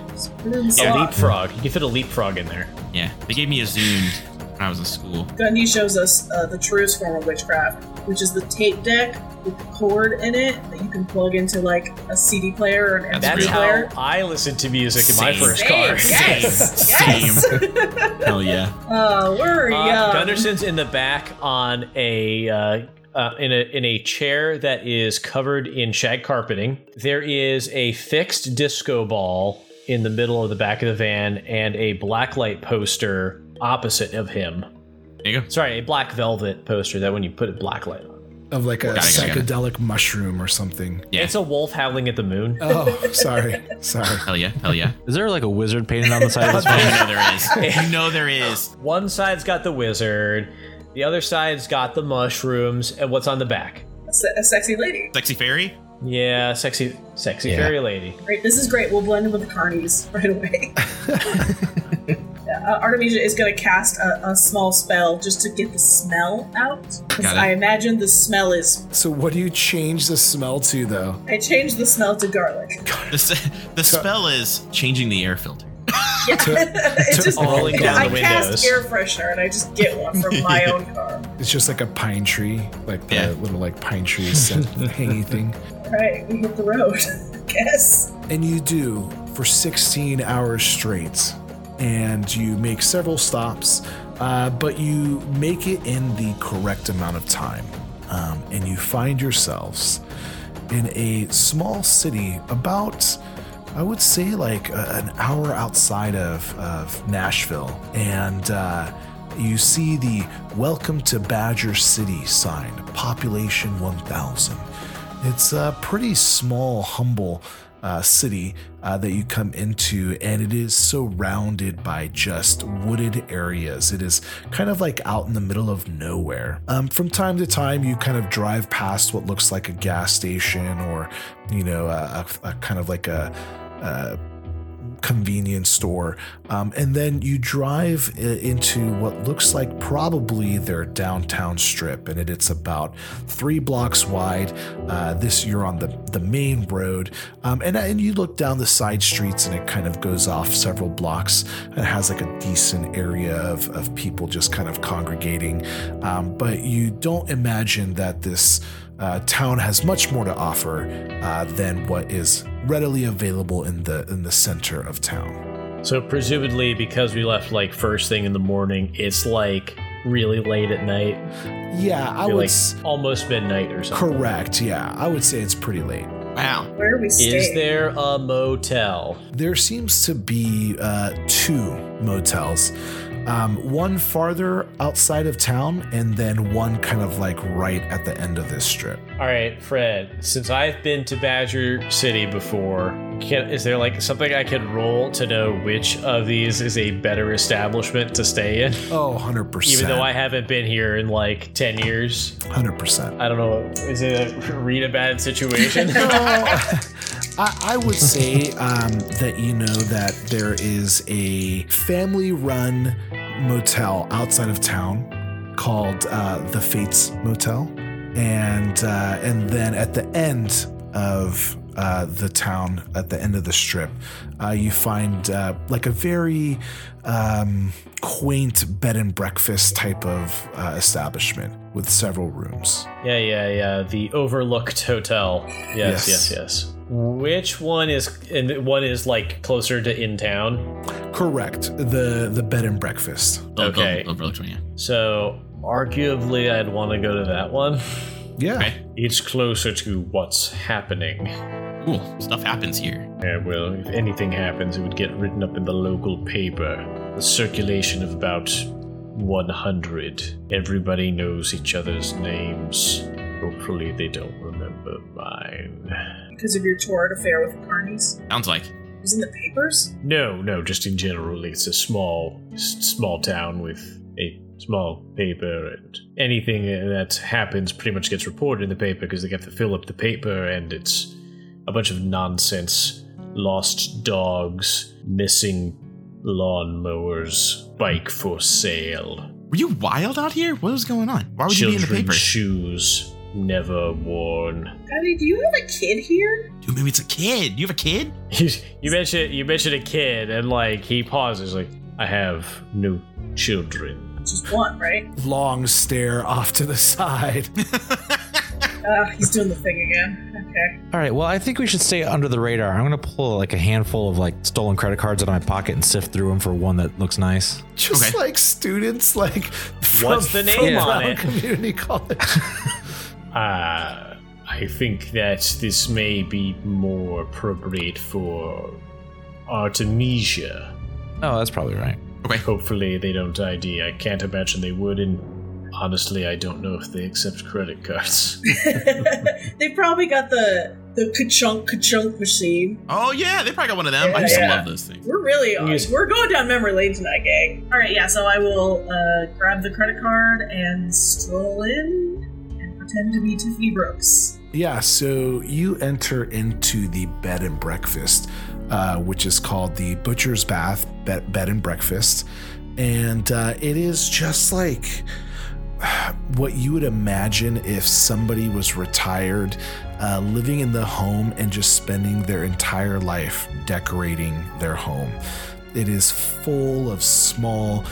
Yeah. yeah, leapfrog. You can fit a leapfrog in there. Yeah. They gave me a Zune when I was in school. Gundy shows us uh, the truest form of witchcraft, which is the tape deck with the cord in it that you can plug into like a CD player or an That's MP3 That's real. player. how I listened to music in my first Same, car. Yes. <laughs> Same. yes. <laughs> Hell yeah. Oh, we're Uh, young. Gundersson's in the back on a uh, uh, in a in a chair that is covered in shag carpeting. There is a fixed disco ball in the middle of the back of the van and a blacklight poster opposite of him. There you go. Sorry, a black velvet poster that when you put a black light on. Of like a Got it, got it, got it. psychedelic mushroom or something. Yeah. It's a wolf howling at the moon. Oh, sorry. Sorry. Hell yeah. Hell yeah. Is there like a wizard painted on the side of this <laughs> you van? know there is. You know there is. One side's got the wizard, the other side's got the mushrooms, and what's on the back? a, se- a sexy lady. Sexy fairy. Yeah, sexy, sexy Yeah. fairy lady. Great. This is great. We'll blend in with the carnies right away. <laughs> <laughs> Yeah, uh, Artemisia is going to cast a, a small spell just to get the smell out. Because Got it. I imagine the smell is. So, what do you change the smell to, though? I change the smell to garlic. <laughs> The, s- the spell is changing the air filter. <laughs> Yeah. it's just rolling <laughs> down I the cast windows. air freshener and I just get one from my own car. It's just like a pine tree, like the Yeah. little like pine tree scent hangy thing. All right, we hit the road. I guess. And you do for 16 hours straight. And you make several stops, uh, but you make it in the correct amount of time. Um, and you find yourselves in a small city about, I would say, like a, an hour outside of, of Nashville. And uh, you see the Welcome to Badger City sign, population 1000. It's a pretty small, humble uh, city uh, that you come into, and it is surrounded by just wooded areas. It is kind of like out in the middle of nowhere. Um, from time to time, you kind of drive past what looks like a gas station or, you know, a, a, a kind of like a, a convenience store. Um, and then you drive into what looks like probably their downtown strip, and it, it's about three blocks wide. Uh, this you're on the the main road, um, and and you look down the side streets, and it kind of goes off several blocks. and has like a decent area of of people just kind of congregating, um, but you don't imagine that this. Uh, town has much more to offer uh, than what is readily available in the in the center of town. So presumably, because we left like first thing in the morning, it's like really late at night, Yeah, I You're, would like s- almost midnight or something. correct. Yeah, I would say it's pretty late. Wow. Where are we staying? Is there a motel? There seems to be uh, two motels, um, one farther outside of town, and then one kind of like right at the end of this strip. All right, Fred. Since I've been to Badger City before, can, is there like something I could roll to know which of these is a better establishment to stay in? Oh, 100 percent. Even though I haven't been here in like ten years, hundred percent. I don't know. Is it a <laughs> read a bad situation? <laughs> I, I would say um, that you know that there is a family-run motel outside of town called uh, the Fates Motel, and uh, and then at the end of uh, the town, at the end of the strip, uh, you find uh, like a very um, quaint bed and breakfast type of uh, establishment with several rooms. yeah, yeah, yeah. The Overlooked Hotel. Yes, Yes. yes, yes. Which one is? And one is like closer to in town. Correct. The the bed and breakfast. Okay. Overlooked one, yeah. So arguably, I'd want to go to that one. <laughs> Yeah. Okay. It's closer to what's happening. Cool. Stuff happens here. Yeah, well, if anything happens, it would get written up in the local paper. The circulation of about 100. Everybody knows each other's names. Hopefully, they don't remember mine. because of your torrid affair with the carnies? Sounds like. It was in the papers? No, no, just in general, it's a small, small town with a small paper, and anything that happens pretty much gets reported in the paper because they have to fill up the paper, and it's a bunch of nonsense. Lost dogs, missing lawnmowers, bike for sale, Were you wild out here? What was going on? Why would you be in the children's paper? shoes never worn. Daddy, do you have a kid here? Dude, maybe it's a kid. You have a kid? <laughs> You, you mentioned you mentioned a kid, and like he pauses, like I have no children. Just one, right? long stare off to the side. Uh, <laughs> he's doing the thing again. Okay. All right. Well, I think we should stay under the radar. I'm gonna pull like a handful of like stolen credit cards out of my pocket and sift through them for one that looks nice. Just Okay. like students, like from, What's the name from on Brown it? Community College. <laughs> Uh, I think that this may be more appropriate for Artemisia. Oh, that's probably right. Hopefully, they don't ID. I can't imagine they would, and honestly, I don't know if they accept credit cards. <laughs> they probably got the the ka-chunk ka-chunk machine. Oh yeah, they probably got one of them. I Yeah, used to yeah. love those things. We're really Yes. we're going down memory lane tonight, gang. All right, yeah. So I will uh, grab the credit card and stroll in and pretend to be Tiffany Brooks. Yeah, so you enter into the bed and breakfast, uh, which is called the Butcher's Bath Bed, bed and Breakfast. And uh, it is just like <sighs> what you would imagine if somebody was retired, uh, living in the home and just spending their entire life decorating their home. It is full of small,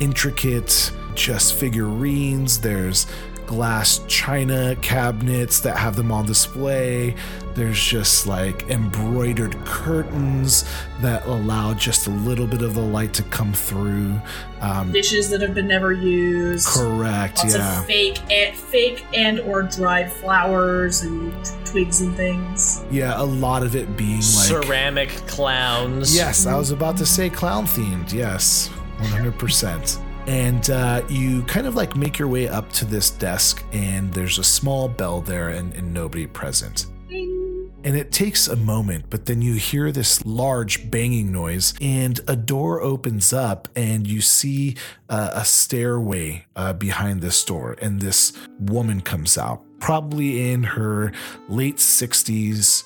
intricate, just figurines. There's glass china cabinets that have them on display. There's just like embroidered curtains that allow just a little bit of the light to come through. Um, Dishes that have been never used. correct, Lots yeah. of fake and fake and or dried flowers and twigs and things. Yeah, a lot of it being like Ceramic clowns. Yes, I was about to say clown themed. Yes, 100%. And uh, you kind of like make your way up to this desk, and there's a small bell there and, and nobody present. And it takes a moment, but then you hear this large banging noise, and a door opens up, and you see uh, a stairway uh, behind this door, and this woman comes out, probably in her late 60s,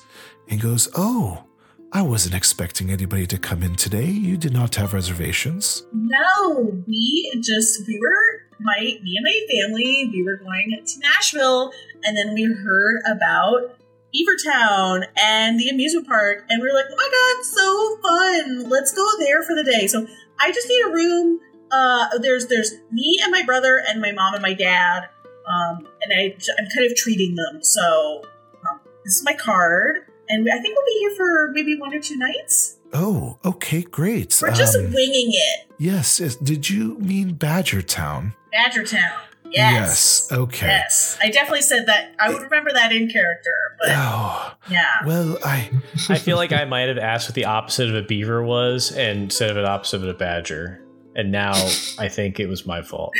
and goes, Oh, I wasn't expecting anybody to come in today. You did not have reservations. No, we just we were my me and my family. We were going to Nashville, and then we heard about Beavertown and the amusement park, and we were like, "Oh my god, so fun! Let's go there for the day." So I just need a room. Uh, there's there's me and my brother and my mom and my dad, um, and I I'm kind of treating them. So um, this is my card, and I think we'll be here for maybe one or two nights. Oh, okay, great. We're just Um, winging it. yes, yes. Did you mean Badgertown? Badgertown. Yes. Yes, okay. Yes. I definitely said that. I would remember that in character, but Oh, yeah. well, I. I feel like I might have asked what the opposite of a beaver was and instead of an opposite of a badger. And now <laughs> I think it was my fault.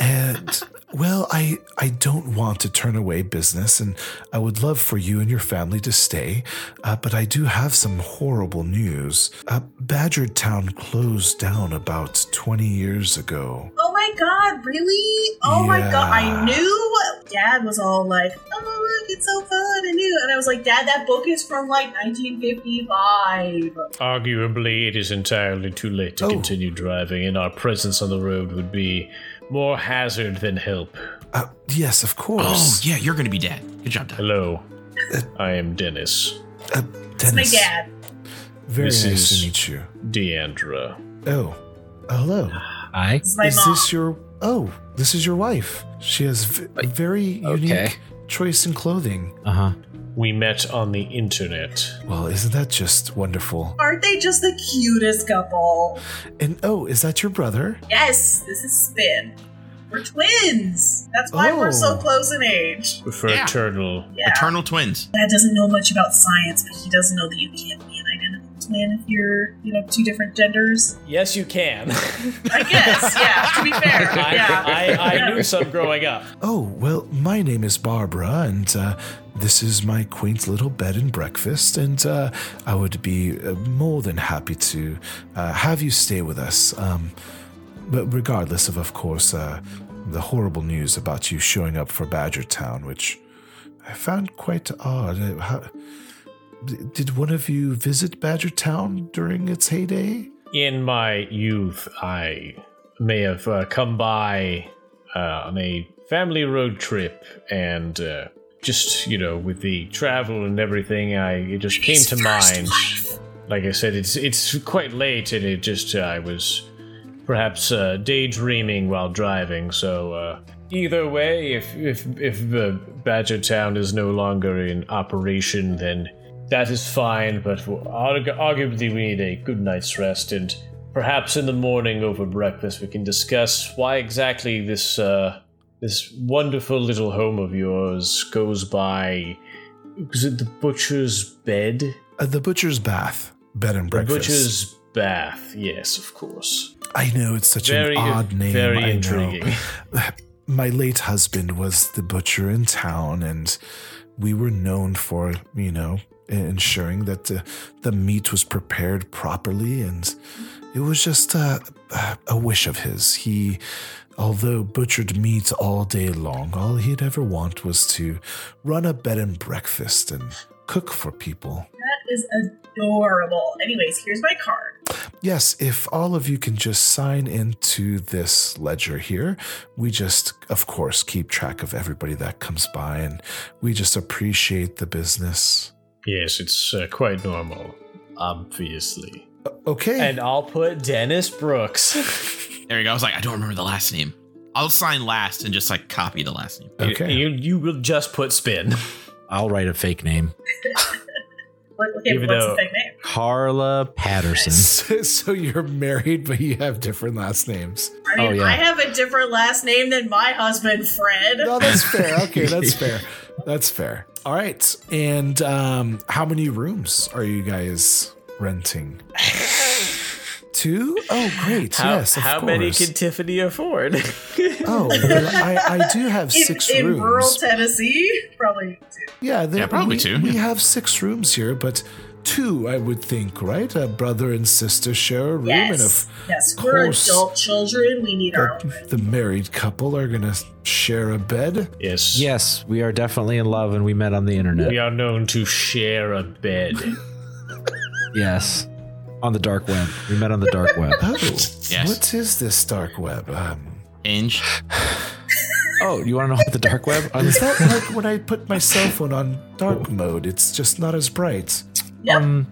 And well, I I don't want to turn away business, and I would love for you and your family to stay. Uh, but I do have some horrible news. Uh, Badger Town closed down about twenty years ago. Oh my god, really? Oh my god. I Yeah. knew Dad was all like, oh look, it's so fun. I knew. And I was like, Dad, that book is from like 1955. Arguably, it is entirely too late to Oh. continue driving, and our presence on the road would be more hazard than help. Uh, yes, of course. Oh course. yeah, you're gonna be dead. Good job, Dad. Hello, I am Dennis. Uh, It's my dad. very This nice is- to meet you. Deandra. Oh, hello. I This is my is mom. this your? Oh, this is your wife. She has v- very okay. unique choice in clothing. uh huh. We met on the internet. Well, isn't that just wonderful? Aren't they just the cutest couple? And oh, is that your brother? Yes, this is Spin. We're twins. That's why we're so Oh. close in age. For Yeah. eternal. Yeah. Eternal twins. Dad doesn't know much about science, but he does know that you can't be an identical twin if you're, you know, two different genders. Yes, you can. <laughs> I guess, yeah, to be fair. I, Yeah. I, I knew some growing up. Oh, well, my name is Barbara, and uh, this is my quaint little bed and breakfast, and uh, I would be uh, more than happy to uh, have you stay with us. Um, but regardless of, of course, uh, the horrible news about you showing up for Badger Town, which I found quite odd. Uh, How, did one of you visit Badger Town during its heyday? In my youth, I may have uh, come by uh, on a family road trip, and uh, just you know, with the travel and everything, I it just came to mind. Like I said, it's it's quite late, and it just uh, I was perhaps uh, daydreaming while driving, so uh, either way, if if if the Badger Town is no longer in operation, then that is fine. But arguably, we need a good night's rest, and perhaps in the morning over breakfast, we can discuss why exactly this uh, this wonderful little home of yours goes by. Was it the butcher's bed? Uh, the butcher's bath, bed and The breakfast. butcher's bath. Yes, of course. I know it's such Very, an odd name. very I know. <laughs> My late husband was the butcher in town, and we were known for, you know, ensuring that the, the meat was prepared properly. And it was just a, a wish of his. He, although butchered meat all day long, all he'd ever want was to run a bed and breakfast and cook for people. That is adorable. Anyways, here's my card. Yes, if all of you can just sign into this ledger here, we just, of course, keep track of everybody that comes by and we just appreciate the business. Yes, it's uh, quite normal, obviously. Okay. And I'll put Dennis Brooks. <laughs> There you go. I was like, I don't remember the last name. I'll sign last and just like copy the last name. okay. You, you will just put spin. <laughs> I'll write a fake name. What, okay, Even what's though- the fake name? Carla Patterson. so, <laughs> so you're married, but you have different last names. I mean, Oh, yeah. I have a different last name than my husband, Fred. No, that's fair. Okay, that's fair. That's fair. All right. And um, how many rooms are you guys renting? <laughs> Two? Oh, great. How, yes, of how many can Tiffany afford? Oh, well, I, I do have <laughs> in, six in rooms. In rural Tennessee, probably two. Yeah, there, Yeah, probably we, two, We yeah. have six rooms here, but two, I would think, right? A brother and sister share a room, and Yes, if yes, we're course. adult children. We need our own the, married couple are gonna share a bed, yes. Yes, we are definitely in love and we met on the internet. We are known to share a bed. Yes. On the dark web. We met on the dark web. <laughs> oh, Yes. what is this dark web? Um, Hinge. <sighs> Oh, you want to know what the dark web? is that like when I put my cell phone on dark mode? It's just not as bright. Yep. Um,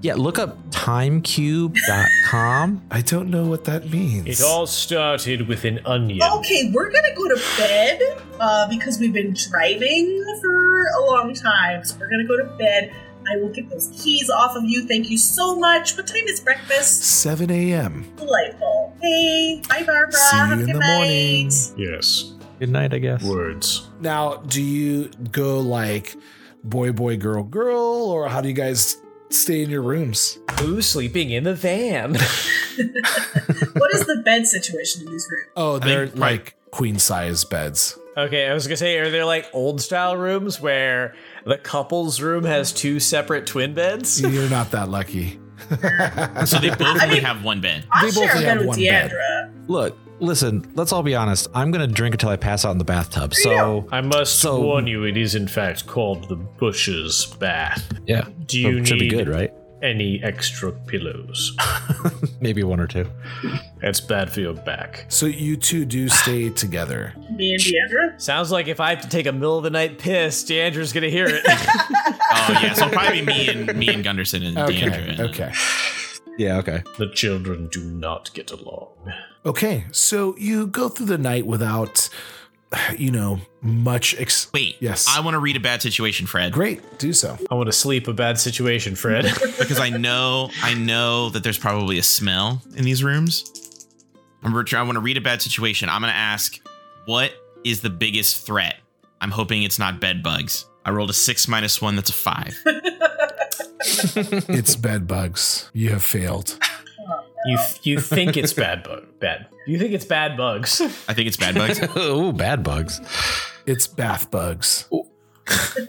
yeah, look up timecube.com. I don't know what that means. it all started with an onion. Okay, we're gonna go to bed uh, because we've been driving for a long time. So we're gonna go to bed. I will get those keys off of you. Thank you so much. What time is breakfast? 7 a.m. Delightful. Hey, bye, Barbara. See you Have a in the night. morning. Yes. Good night, I guess. Words. Now, do you go like boy, boy, girl, girl, or how do you guys stay in your rooms? Who's sleeping in the van? <laughs> What is the bed situation in these rooms? Oh, they're think, right. like queen size beds. okay, I was gonna say, are there like old style rooms where the couple's room has two separate twin beds? <laughs> You're not that lucky. So they <laughs> both I only mean- have one bed. I'll They both share a have with one bed. Look, listen, let's all be honest. I'm going to drink until I pass out in the bathtub. So, I must So- warn you, it is in fact called the Bush's Bath. yeah. Do you it should be need good, right? any extra pillows? <laughs> Maybe one or two. That's bad for your back. So you two do stay together. <sighs> Me and Deandra. Sounds like if I have to take a middle of the night piss, Deandra's gonna hear it. <laughs> Oh yeah, so probably me and me and Gundersson and Okay. Deandra. Okay. Yeah, okay. the children do not get along. Okay. So you go through the night without, you know, much. Ex- Wait. Yes. I want to read a bad situation, Fred, Great. Do so. I want to sleep a bad situation, Fred. <laughs> because I know I know that there's probably a smell in these rooms. I'm re- I want to read a bad situation. I'm gonna ask, what is the biggest threat? I'm hoping it's not bed bugs. I rolled a six minus one. That's a five. <laughs> it's bed bugs. You have failed. You you think it's bad bug bad. You think it's bad bugs. <laughs> I think it's bad bugs. <laughs> oh, bad bugs. It's bath bugs. <laughs>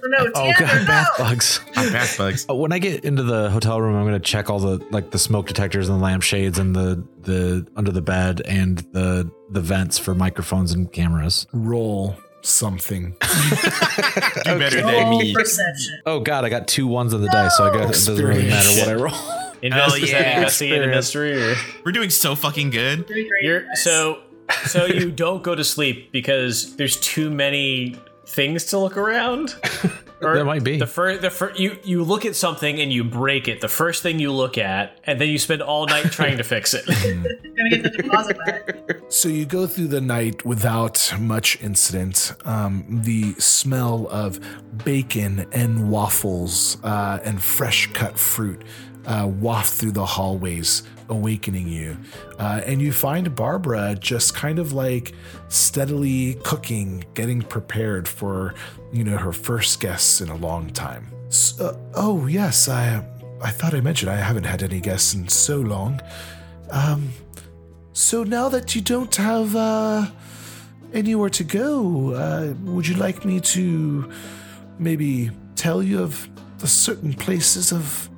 No, Oh, God, no. bath bugs. Not bad bugs. Uh, When I get into the hotel room, I'm going to check all the like the smoke detectors and the lampshades and the the under the bed and the the vents for microphones and cameras. Roll something. Do better than me. perception. Oh God, I got two ones on the dice, so I guess it doesn't really matter what I roll. Invest, Hell is that yeah. investigate a mystery or We're doing so fucking good. You're so <laughs> so you don't go to sleep because there's too many things to look around? Or <laughs> There might be. The first, the fir- you you look at something and you break it. The first thing you look at, and then you spend all night trying to fix it. <laughs> Gonna get the deposit back. So you go through the night without much incident. Um, the smell of bacon and waffles uh, and fresh cut fruit uh, waft through the hallways, awakening you. Uh, and you find Barbara just kind of like steadily cooking, getting prepared for you know her first guests in a long time. S- uh, oh yes, I I thought I mentioned I haven't had any guests in so long. Um, so now that you don't have uh, anywhere to go, uh, would you like me to maybe tell you of the certain places of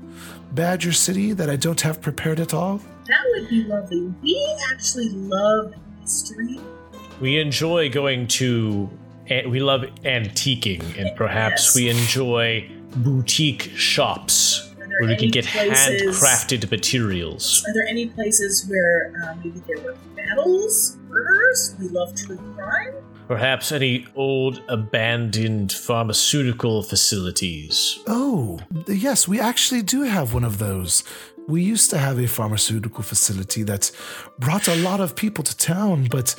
Badger City that I don't have prepared at all? That would be lovely. We actually love history. we enjoy going to, we love antiquing, and perhaps Yes. we enjoy boutique shops where we can get places- handcrafted materials. Are there any places where uh, maybe there were battles, murders? We love true crime. Perhaps any old abandoned pharmaceutical facilities. Oh, yes, we actually do have one of those. We used to have a pharmaceutical facility that brought a lot of people to town, but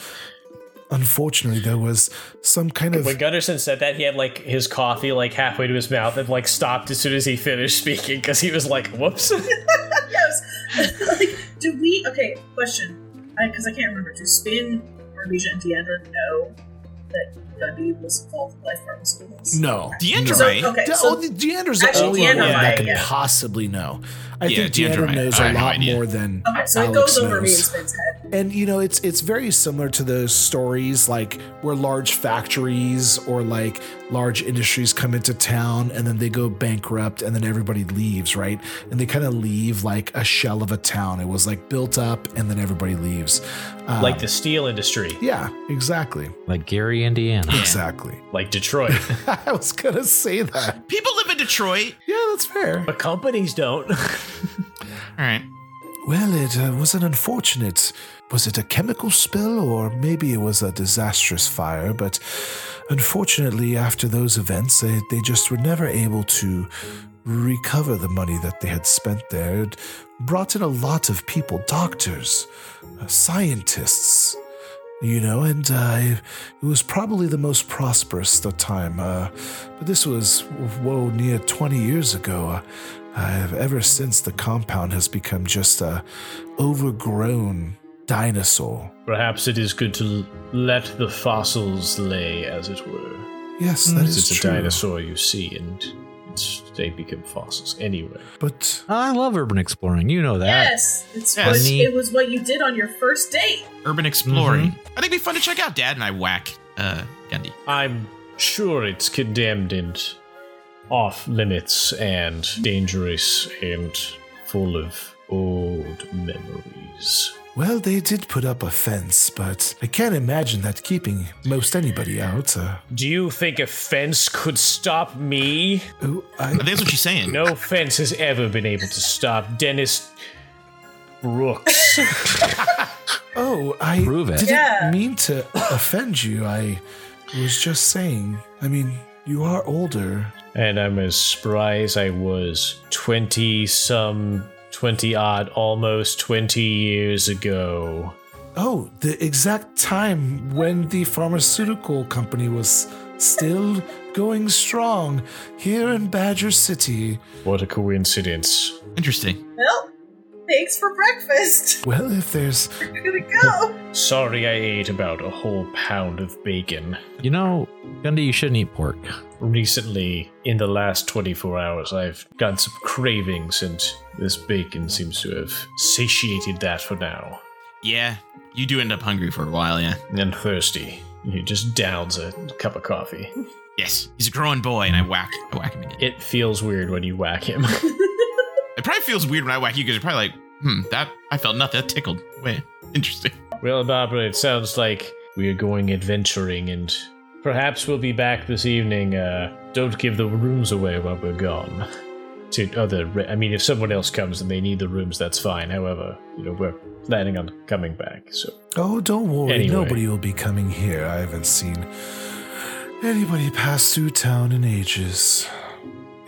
unfortunately, there was some kind of. When Gundersson said that, he had like his coffee like halfway to his mouth and like stopped as soon as he finished speaking because he was like, "Whoops." <laughs> yes. <laughs> like, do we? Okay, question. Because I, can't remember. Do Spin, Arlesia, and Deandra know that Gundy was involved with Pharmaceuticals? No. Deandra no. So, right? okay, De- so oh, the Deandra's the only Deandra one that might, can yeah. possibly know. I Yeah, think Deandra Deandra knows I a have no lot more than okay, so it Alex goes over me and knows. Spin's head. And you know, it's it's very similar to those stories like where large factories or like large industries come into town and then they go bankrupt and then everybody leaves, right? And they kind of leave like a shell of a town. It was like built up and then everybody leaves. Um, like the steel industry, yeah, exactly, Like Gary, Indiana. exactly. like Detroit. <laughs> I was gonna say that. People live in Detroit. Yeah, that's fair. but companies don't. <laughs> All right. Well, it uh, was an unfortunate. Was it a chemical spill or maybe it was a disastrous fire? But unfortunately, after those events, they, they just were never able to recover the money that they had spent there. It brought in a lot of people doctors, uh, scientists, you know, and uh, it was probably the most prosperous the time. Uh, but this was, whoa, near 20 years ago. I've, ever since the compound has become just a overgrown dinosaur. Perhaps it is good to let the fossils lay, as it were. Yes, that is it's a dinosaur you see, and it's, they become fossils anyway. But I love urban exploring. You know that. Yes, it's Yes. what, it was what you did on your first date. Urban exploring. I think it'd be fun to check out. Dad and I whack uh, Gundy. I'm sure it's condemned and off limits and dangerous and full of old memories. well, they did put up a fence, but I can't imagine that keeping most anybody out. Uh, Do you think a fence could stop me? oh, I I, that's what she's saying. No fence has ever been able to stop Dennis Brooks. <laughs> oh, I Prove it. didn't Yeah. mean to offend you. I was just saying. I mean, you are older. and I'm as spry as I was 20 some, 20 odd, almost 20 years ago. Oh, the exact time when the pharmaceutical company was still going strong here in Badger City. What a coincidence. Interesting. Well, thanks for breakfast. <laughs> Well, if there's We're gonna go. Sorry I ate about a whole pound of bacon. You know, Gundy, you shouldn't eat pork. Recently, in the last 24 hours, I've got some cravings, and this bacon seems to have satiated that for now. Yeah, you do end up hungry for a while, yeah. And thirsty. He just downs a cup of coffee. Yes, he's a growing boy, and I whack, I whack him again. It feels weird when you whack him. <laughs> It probably feels weird when I whack you because you're probably like, hmm, that I felt nothing. That tickled. Wait, <laughs> interesting. Well, Barbara, it sounds like we are going adventuring, and perhaps we'll be back this evening. Uh, don't give the rooms away while we're gone. To other, I mean, if someone else comes and they need the rooms, that's fine. However, you know, we're planning on coming back, so Oh, don't worry. Anyway. Nobody will be coming here. I haven't seen anybody pass through town in ages.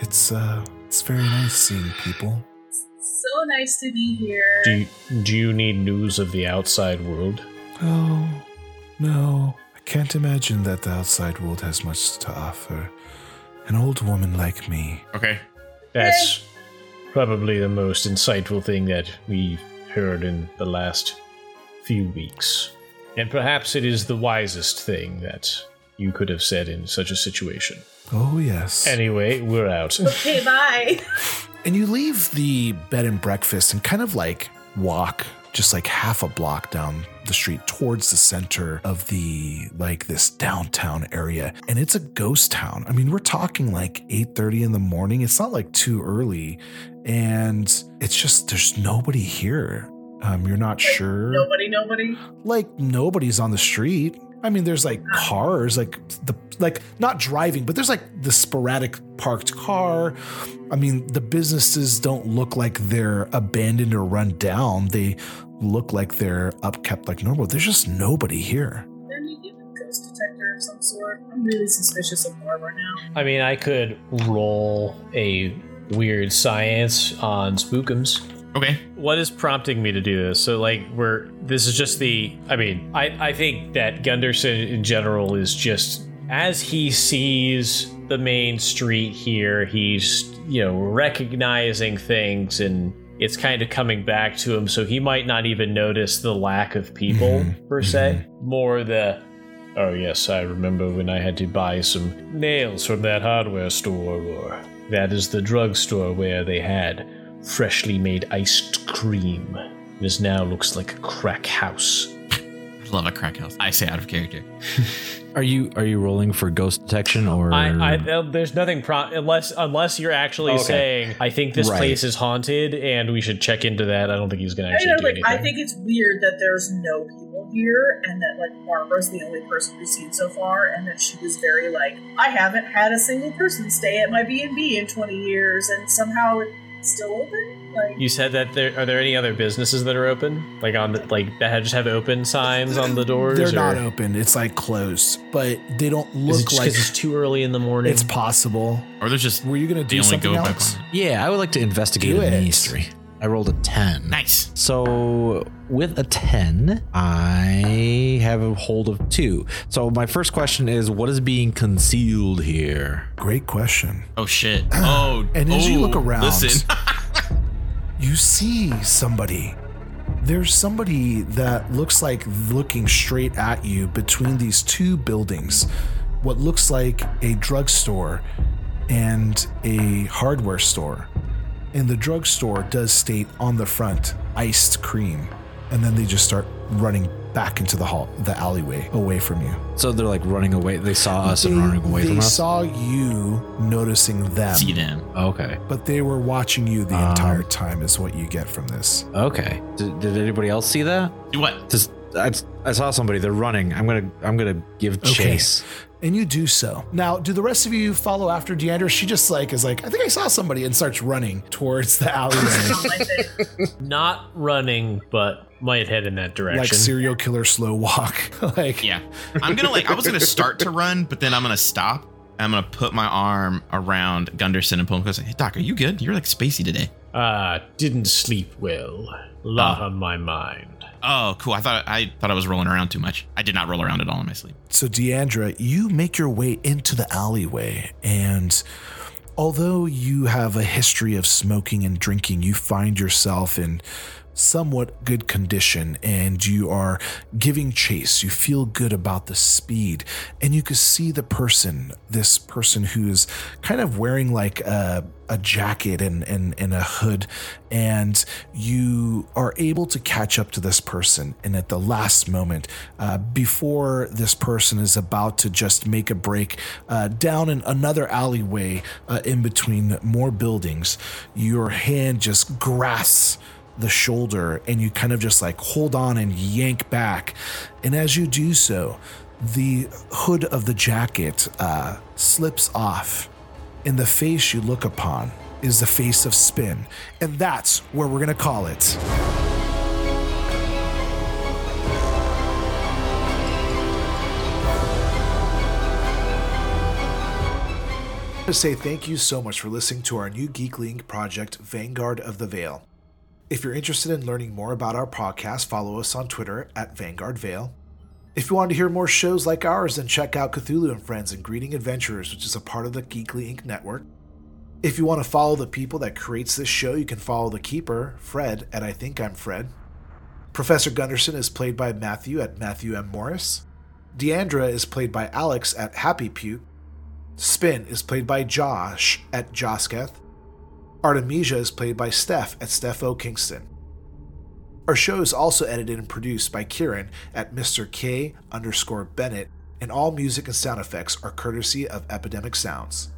It's uh it's very nice seeing people. So nice to be here. Do you, do you need news of the outside world? Oh no. I can't imagine that the outside world has much to offer. An old woman like me. Okay. That's probably the most insightful thing that we've heard in the last few weeks. And perhaps it is the wisest thing that you could have said in such a situation. Oh yes. Anyway, we're out. <laughs> Okay, bye. And you leave the bed and breakfast and kind of like walk just like half a block down the street towards the center of the like this downtown area and it's a ghost town i mean we're talking like 8.30 in the morning it's not like too early and it's just there's nobody here um, you're not sure Nobody, nobody. like nobody's on the street. I mean, there's like cars, like the like not driving, but there's like the sporadic parked car. I mean, the businesses don't look like they're abandoned or run down. They look like they're upkept like normal. There's just nobody here. Then you get a ghost detector of some sort. I'm really suspicious of Barbara now. I mean, I could roll a weird science on spookums. Okay. What is prompting me to do this? So, like, we're this is just the. I mean, I I think that Gundersson in general is just as he sees the main street here, he's you know recognizing things and it's kind of coming back to him. So he might not even notice the lack of people mm-hmm. per se. Mm-hmm. More the Oh, yes, I remember when I had to buy some nails from that hardware store, or that is the drugstore where they had freshly made iced cream. This now looks like a crack house. Love a crack house. I say out of character. <laughs> Are you are you rolling for ghost detection or I, I uh, there's nothing pro unless unless you're actually Okay. saying I think this Right. place is haunted and we should check into that. I don't think he's gonna I, actually know, do like, anything. I think it's weird that there's no people here and that like Barbara's the only person we've seen so far and that she was very like, I haven't had a single person stay at my B and B in twenty years and somehow it's still open. Like you said that there are there any other businesses that are open, like on the, like that just have open signs on the doors. They're or not open. It's like closed, but they don't Is it look like it's too early in the morning? it's possible. Or there's just Were you gonna do only something go by else? appointment. Yeah, I would like to investigate Do a it. mystery. I rolled a 10. Nice. So with a 10, I have a hold of two. So my first question is what is being concealed here? Great question. Oh shit. <clears throat> Oh. And as you oh, look around- listen. <laughs> you see somebody. There's somebody that looks like looking straight at you between these two buildings. What looks like a drugstore and a hardware store. And the drugstore does state on the front iced cream. And then they just start running back into the hall, the alleyway away from you. So they're like running away. They saw us and running away they from us. I saw you noticing them, See them. okay. but they were watching you the Um, entire time, is what you get from this. Okay. Did, did anybody else see that? Do what? Just I, I saw somebody. They're running. I'm gonna I'm gonna give chase. And you do so. Now, do the rest of you follow after Deandra? She just like is like, I think I saw somebody and starts running towards the alleyway. not my thing. not running, but might head in that direction. like serial killer slow walk. <laughs> like Yeah. I'm gonna like I was gonna start to run, but then I'm gonna stop. I'm gonna put my arm around Gundersson and pull him close. Hey Doc, are you good? You're like spacey today. Ah, didn't sleep well. Lot Oh. on my mind. Oh, cool. I thought I thought I was rolling around too much. I did not roll around at all in my sleep. So, Deandra, you make your way into the alleyway, and although you have a history of smoking and drinking, you find yourself in somewhat good condition and you are giving chase. You feel good about the speed, and you can see the person, this person who's kind of wearing like a, a jacket and, and, and a hood, and you are able to catch up to this person. And at the last moment, uh, before this person is about to just make a break uh, down in another alleyway uh, in between more buildings, your hand just grasps the shoulder and you kind of just like hold on and yank back. And as you do so, the hood of the jacket uh, slips off, and the face you look upon is the face of Spin. And that's where we're going to call it. to say thank you so much for listening to our new Geekly Inc project, Vanguard of the Veil. If you're interested in learning more about our podcast, follow us on Twitter at Vanguard Veil. If you want to hear more shows like ours, then check out Cthulhu and Friends and Greeting Adventurers, which is a part of the Geekly Inc. network. If you want to follow the people that creates this show, you can follow the keeper, Fred, at I Think I'm Fred. Professor Gundersson is played by Matthew at Matthew M. Morris. Deandra is played by Alex at Happy Puke. Spin is played by Josh at Josketh. Artemisia is played by Steph at Steph O. Kingston. Our show is also edited and produced by Kieran at Mr. K underscore Bennett, and all music and sound effects are courtesy of Epidemic Sounds.